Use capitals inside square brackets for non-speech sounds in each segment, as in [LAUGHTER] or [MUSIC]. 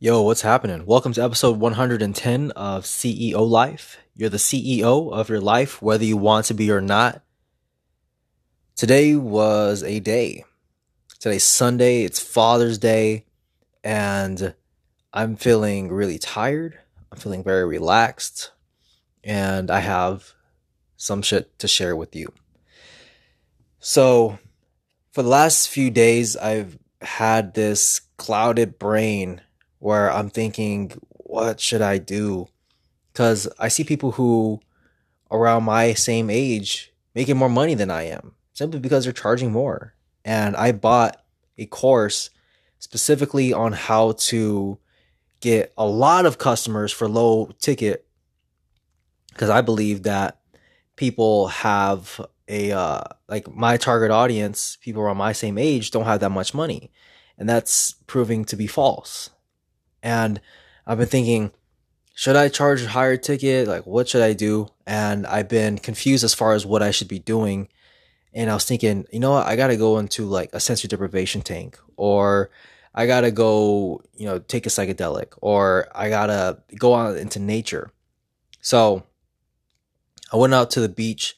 Yo, what's happening? Welcome to episode 110 of CEO Life. You're the CEO of your life, whether you want to be or not. Today was a day. Today's Sunday, it's Father's Day, and I'm feeling really tired. I'm feeling very relaxed, and I have some shit to share with you. So, for the last few days, I've had this clouded brain where I'm thinking, what should I do? Because I see people who around my same age making more money than I am simply because they're charging more. And I bought a course specifically on how to get a lot of customers for low ticket because I believe that people have a uh, like my target audience, people around my same age don't have that much money. And that's proving to be false. And I've been thinking, should I charge a higher ticket? Like, what should I do? And I've been confused as far as what I should be doing. And I was thinking, you know what? I got to go into like a sensory deprivation tank or I got to go, you know, take a psychedelic or I got to go out into nature. So I went out to the beach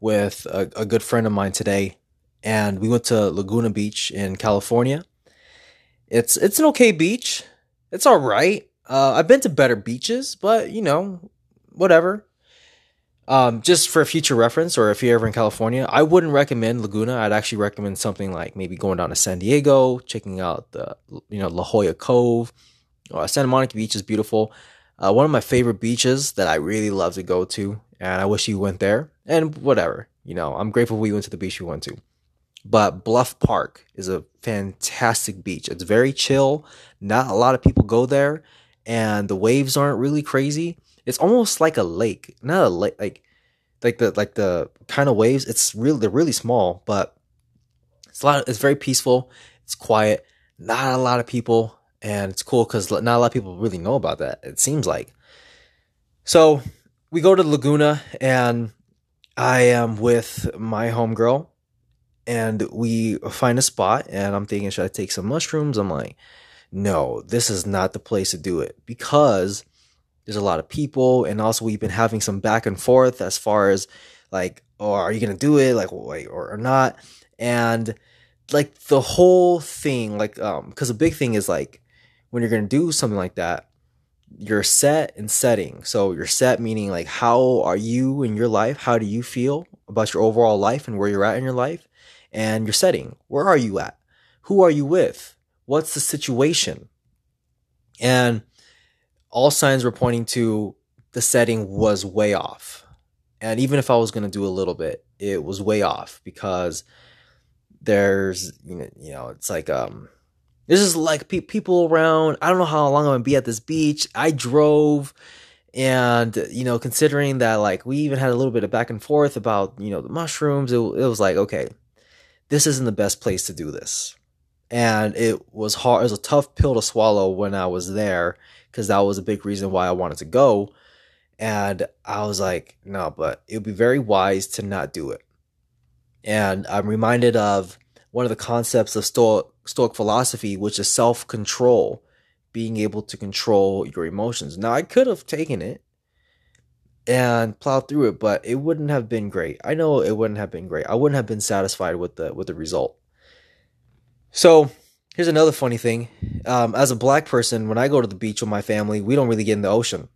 with a, a good friend of mine today and we went to Laguna Beach in California. It's it's an okay beach. It's all right. Uh, I've been to better beaches, but you know, whatever. Um, just for future reference, or if you're ever in California, I wouldn't recommend Laguna. I'd actually recommend something like maybe going down to San Diego, checking out the you know La Jolla Cove. Uh, Santa Monica Beach is beautiful. Uh, one of my favorite beaches that I really love to go to, and I wish you went there. And whatever, you know, I'm grateful we went to the beach we went to. But Bluff Park is a fantastic beach. It's very chill. Not a lot of people go there, and the waves aren't really crazy. It's almost like a lake, not a lake, like like the like the kind of waves. It's really they're really small, but it's a lot. It's very peaceful. It's quiet. Not a lot of people, and it's cool because not a lot of people really know about that. It seems like. So we go to Laguna, and I am with my homegirl and we find a spot and i'm thinking should i take some mushrooms? I'm like no this is not the place to do it because there's a lot of people and also we've been having some back and forth as far as like oh are you gonna do it? Like wait or, or not? And like the whole thing like um because the big thing is like when you're gonna do something like that you're set and setting so you're set meaning like how are you in your life how do you feel about your overall life and where you're at in your life and your setting. Where are you at? Who are you with? What's the situation? And all signs were pointing to the setting was way off. And even if I was going to do a little bit, it was way off because there's, you know it's like, um, there's just like pe- people around. I don't know how long I'm to be at this beach. I drove and you know considering that like we even had a little bit of back and forth about you know the mushrooms it, it was like okay this isn't the best place to do this. And it was hard, it was a tough pill to swallow when I was there because that was a big reason why I wanted to go. And I was like, no, but it would be very wise to not do it. And I'm reminded of one of the concepts of Stoic, Stoic philosophy, which is self control, being able to control your emotions. Now, I could have taken it and plowed through it, but it wouldn't have been great. I know it wouldn't have been great. I wouldn't have been satisfied with the with the result. So here's another funny thing. Um, as a black person, when I go to the beach with my family, we don't really get in the ocean.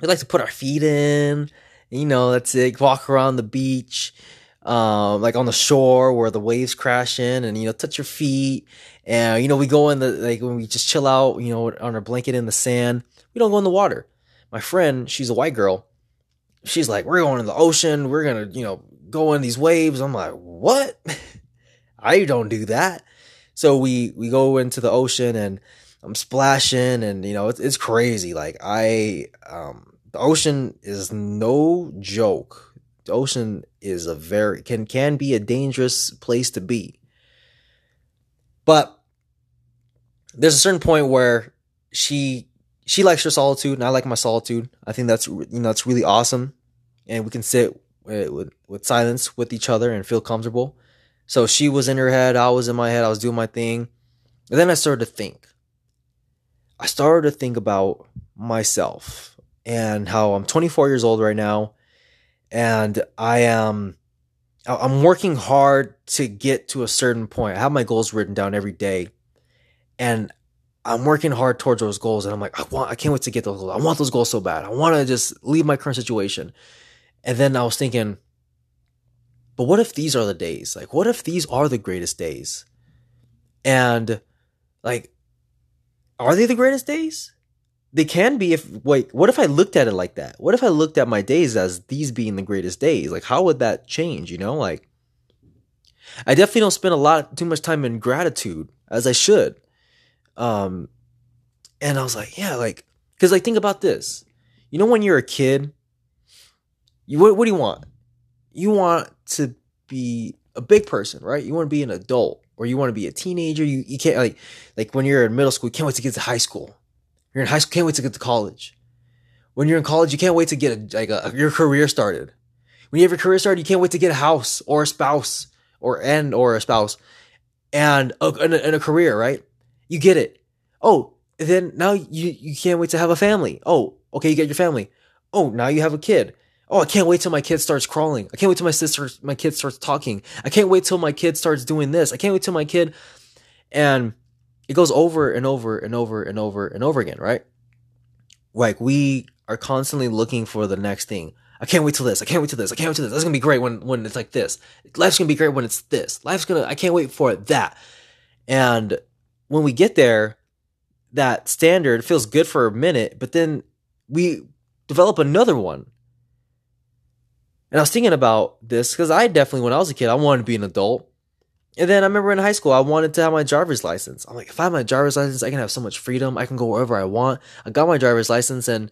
We like to put our feet in, you know, that's it. Walk around the beach, um, like on the shore where the waves crash in, and you know, touch your feet. And you know, we go in the like when we just chill out, you know, on our blanket in the sand. We don't go in the water. My friend, she's a white girl she's like, we're going in the ocean. We're going to, you know, go in these waves. I'm like, what? [LAUGHS] I don't do that. So we, we go into the ocean and I'm splashing and, you know, it's, it's crazy. Like I, um, the ocean is no joke. The ocean is a very, can, can be a dangerous place to be. But there's a certain point where she she likes her solitude and I like my solitude. I think that's you know that's really awesome, and we can sit with, with, silence with each other and feel comfortable. So she was in her head, I was in my head, I was doing my thing, and then I started to think. I started to think about myself and how I'm 24 years old right now and I am I'm working hard to get to a certain point. I have my goals written down every day and I'm working hard towards those goals and I'm like I want I can't wait to get those goals. I want those goals so bad. I want to just leave my current situation. And then I was thinking but what if these are the days? Like what if these are the greatest days? And like are they the greatest days? They can be if wait what if i looked at it like that? What if i looked at my days as these being the greatest days? Like how would that change you know? Like i definitely don't spend a lot too much time in gratitude as i should. Um and i was like yeah like because like think about this. You know when you're a kid you what, what do you want? You want to be a big person right? You want to be an adult or you want to be a teenager. You, you can't like like when you're in middle school you can't wait to get to high school you're in high school, can't wait to get to college. When you're in college, you can't wait to get a, like a, your career started. When you have your career started, you can't wait to get a house or a spouse or and or a spouse and a, and a, and a career, right? You get it. Oh, then now you you can't wait to have a family. Oh, okay, you get your family. Oh, now you have a kid. Oh, I can't wait till my kid starts crawling. I can't wait till my sister, my kid starts talking. I can't wait till my kid starts doing this. I can't wait till my kid, and it goes over and over and over and over and over again, right? Like we are constantly looking for the next thing. I can't wait till this. I can't wait till this. I can't wait till this. That's gonna be great when when it's like this. Life's gonna be great when it's this. Life's gonna. I can't wait for that. And when we get there, that standard feels good for a minute, but then we develop another one. And I was thinking about this because I definitely, when I was a kid, I wanted to be an adult. And then I remember in high school, I wanted to have my driver's license. I'm like, if I have my driver's license, I can have so much freedom. I can go wherever I want. I got my driver's license, and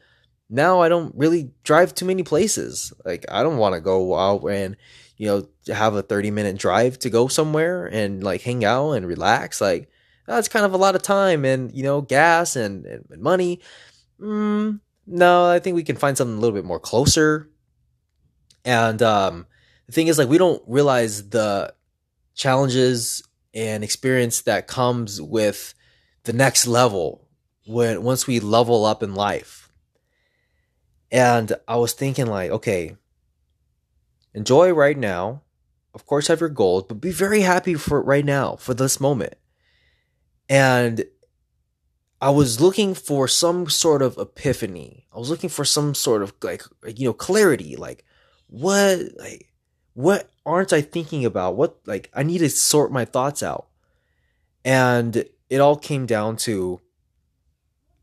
now I don't really drive too many places. Like, I don't want to go out and, you know, have a 30 minute drive to go somewhere and like hang out and relax. Like, that's kind of a lot of time and, you know, gas and, and money. Mm, no, I think we can find something a little bit more closer. And um, the thing is, like, we don't realize the challenges and experience that comes with the next level when once we level up in life. And I was thinking like, okay, enjoy right now. Of course have your goals, but be very happy for right now, for this moment. And I was looking for some sort of epiphany. I was looking for some sort of like you know clarity, like what like what aren't I thinking about? What, like, I need to sort my thoughts out. And it all came down to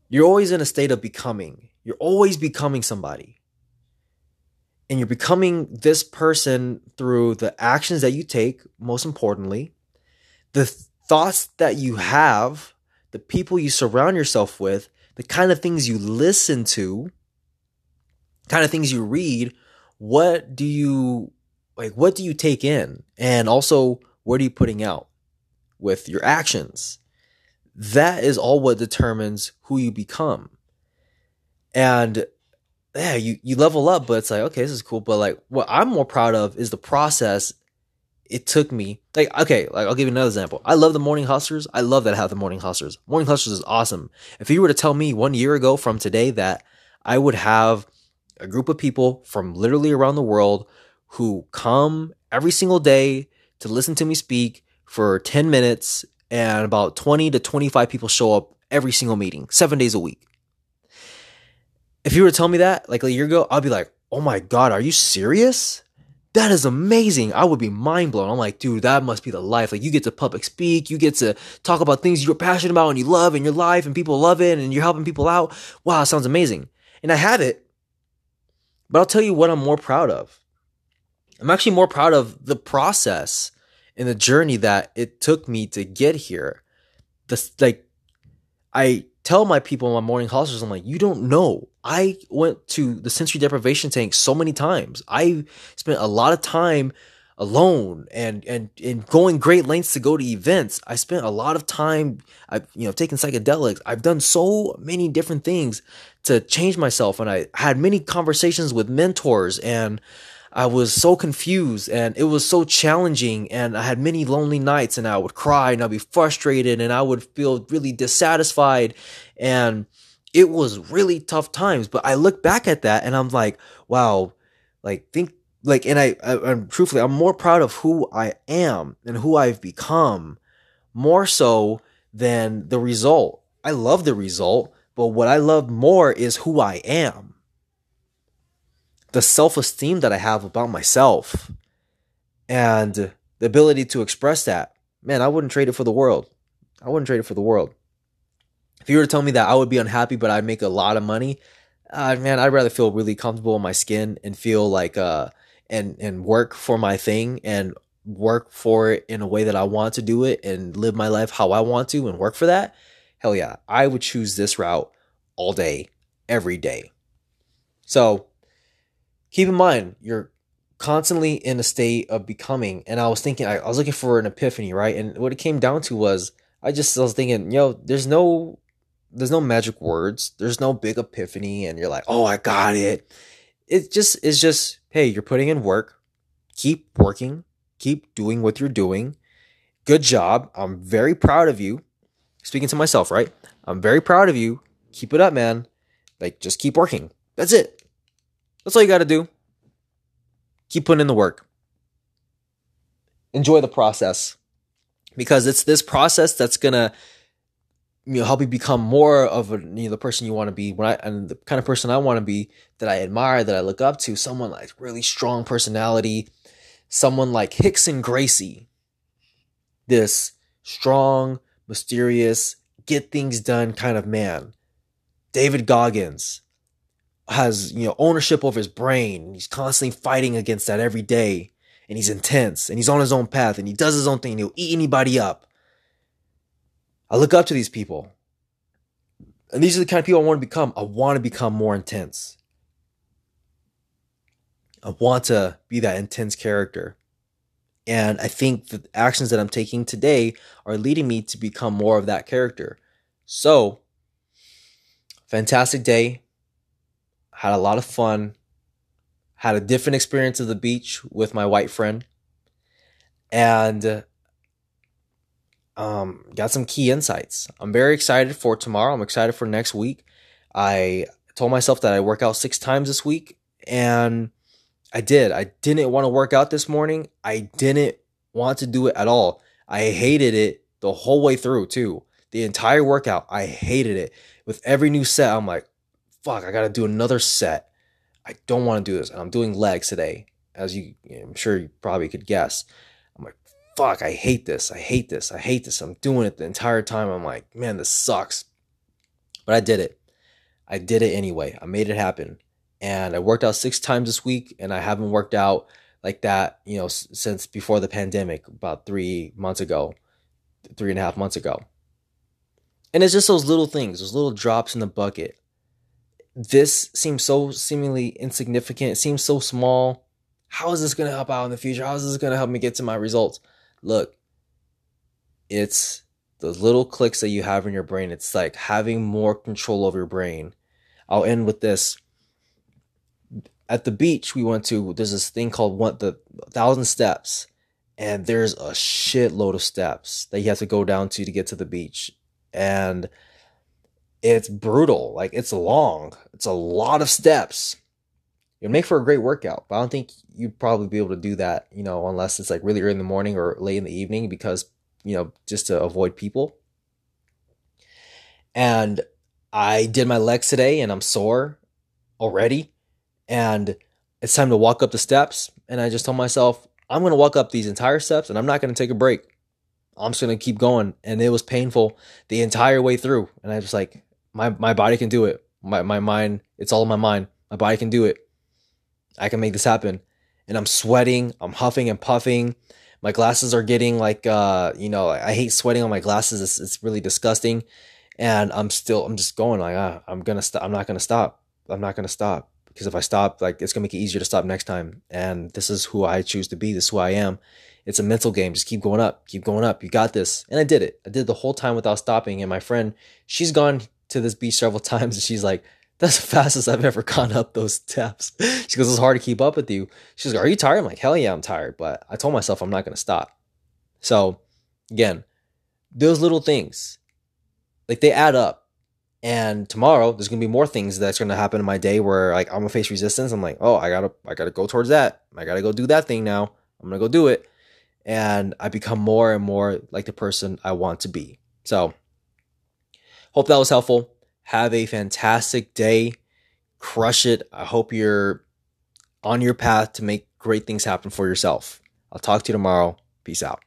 you're always in a state of becoming. You're always becoming somebody. And you're becoming this person through the actions that you take, most importantly, the thoughts that you have, the people you surround yourself with, the kind of things you listen to, kind of things you read. What do you like what do you take in? And also what are you putting out with your actions? That is all what determines who you become. And yeah you, you level up but it's like okay this is cool. But like what i'm more proud of is the process it took me. Like okay like i'll give you another example. I love the morning hustlers. I love that i have the morning hustlers. Morning hustlers is awesome. If you were to tell me one year ago from today that i would have a group of people from literally around the world who come every single day to listen to me speak for 10 minutes and about 20 to 25 people show up every single meeting, seven days a week. If you were to tell me that like a year ago, I'd be like, oh my God, are you serious? That is amazing. I would be mind blown. I'm like, dude, that must be the life. Like, you get to public speak, you get to talk about things you're passionate about and you love in your life, and people love it, and you're helping people out. Wow, sounds amazing. And I have it. But I'll tell you what I'm more proud of. I'm actually more proud of the process and the journey that it took me to get here. This like I tell my people in my morning hustles, I'm like, you don't know. I went to the sensory deprivation tank so many times. I spent a lot of time alone and and and going great lengths to go to events. I spent a lot of time I've you know taken psychedelics. I've done so many different things to change myself and I had many conversations with mentors and I was so confused and it was so challenging and I had many lonely nights and I would cry and I'd be frustrated and I would feel really dissatisfied and it was really tough times. But I look back at that and I'm like, wow, like think like and I, I I'm truthfully I'm more proud of who I am and who I've become more so than the result. I love the result, but what I love more is who I am the self esteem that I have about myself and the ability to express that, man, I wouldn't trade it for the world. I wouldn't trade it for the world. If you were to tell me that I would be unhappy, but I'd make a lot of money, uh, man, I'd rather feel really comfortable in my skin and feel like, uh, and, and work for my thing and work for it in a way that I want to do it and live my life how I want to and work for that. Hell yeah, I would choose this route all day, every day. So keep in mind, you're constantly in a state of becoming. And I was thinking, I, I was looking for an epiphany, right? And what it came down to was, I just I was thinking, yo, there's no, there's no magic words. There's no big epiphany, and you're like, oh, I got it. It just is just, hey, you're putting in work. Keep working. Keep doing what you're doing. Good job. I'm very proud of you. Speaking to myself, right? I'm very proud of you. Keep it up, man. Like, just keep working. That's it. That's all you got to do. Keep putting in the work. Enjoy the process. Because it's this process that's going to you know help you become more of a you know the person you want to be. When I and the kind of person I want to be that I admire that I look up to someone like really strong personality someone like Rickson Gracie. This strong mysterious get things done kind of man. David Goggins has you know ownership over his brain. He's constantly fighting against that every day, and he's intense, and he's on his own path, and he does his own thing. he'll eat anybody up. I look up to these people, and these are the kind of people I want to become. I want to become more intense. I want to be that intense character. And I think the actions that I'm taking today are leading me to become more of that character. So, fantastic day had a lot of fun, had a different experience of the beach with my white friend, and um, got some key insights. I'm very excited for tomorrow. I'm excited for next week. I told myself that I work out six times this week, and I did. I didn't want to work out this morning. I didn't want to do it at all. I hated it the whole way through, too. The entire workout, I hated it. With every new set, I'm like, fuck, I gotta do another set. I don't want to do this. And I'm doing legs today, as you, I'm sure you probably could guess. I'm like, fuck, I hate this. I hate this. I hate this. I'm doing it the entire time. I'm like, man, this sucks. But I did it. I did it anyway. I made it happen. And I worked out six times this week, and I haven't worked out like that, you know, since before the pandemic, about three months ago, three and a half months ago. And it's just those little things, those little drops in the bucket this seems so seemingly insignificant. It seems so small. How is this going to help out in the future? How is this going to help me get to my results? Look, it's those little clicks that you have in your brain. It's like having more control over your brain. I'll end with this. At the beach we went to, there's this thing called what the thousand steps, and there's a shitload of steps that you have to go down to to get to the beach. And it's brutal. Like it's long. It's a lot of steps. It'd make for a great workout, but I don't think you'd probably be able to do that, you know, unless it's like really early in the morning or late in the evening because, you know, just to avoid people. And I did my legs today and I'm sore already. And it's time to walk up the steps. And I just told myself, I'm going to walk up these entire steps and I'm not going to take a break. I'm just going to keep going. And it was painful the entire way through. And I was like, my my body can do it. My my mind, it's all in my mind. My body can do it. I can make this happen. And I'm sweating, I'm huffing and puffing. My glasses are getting like uh, you know, I hate sweating on my glasses. It's, it's really disgusting. And I'm still I'm just going like ah, I'm gonna stop. I'm not gonna stop. I'm not gonna stop. Because if I stop, like it's gonna make it easier to stop next time. And this is who I choose to be. This is who I am. It's a mental game. Just keep going up, keep going up. You got this. And I did it. I did the whole time without stopping. And my friend, she's gone to this beach several [LAUGHS] times and she's like, That's the fastest I've ever gone up those steps. [LAUGHS] She goes, It's hard to keep up with you. She's like, Are you tired? I'm like, Hell yeah, I'm tired. But I told myself I'm not going to stop. So, again, those little things, like they add up. And tomorrow there's gonna be more things that's gonna happen in my day where like I'm gonna face resistance. I'm like, oh, I gotta, I gotta go towards that. I gotta go do that thing now. I'm gonna go do it. And I become more and more like the person I want to be. So, hope that was helpful. Have a fantastic day. Crush it. I hope you're on your path to make great things happen for yourself. I'll talk to you tomorrow. Peace out.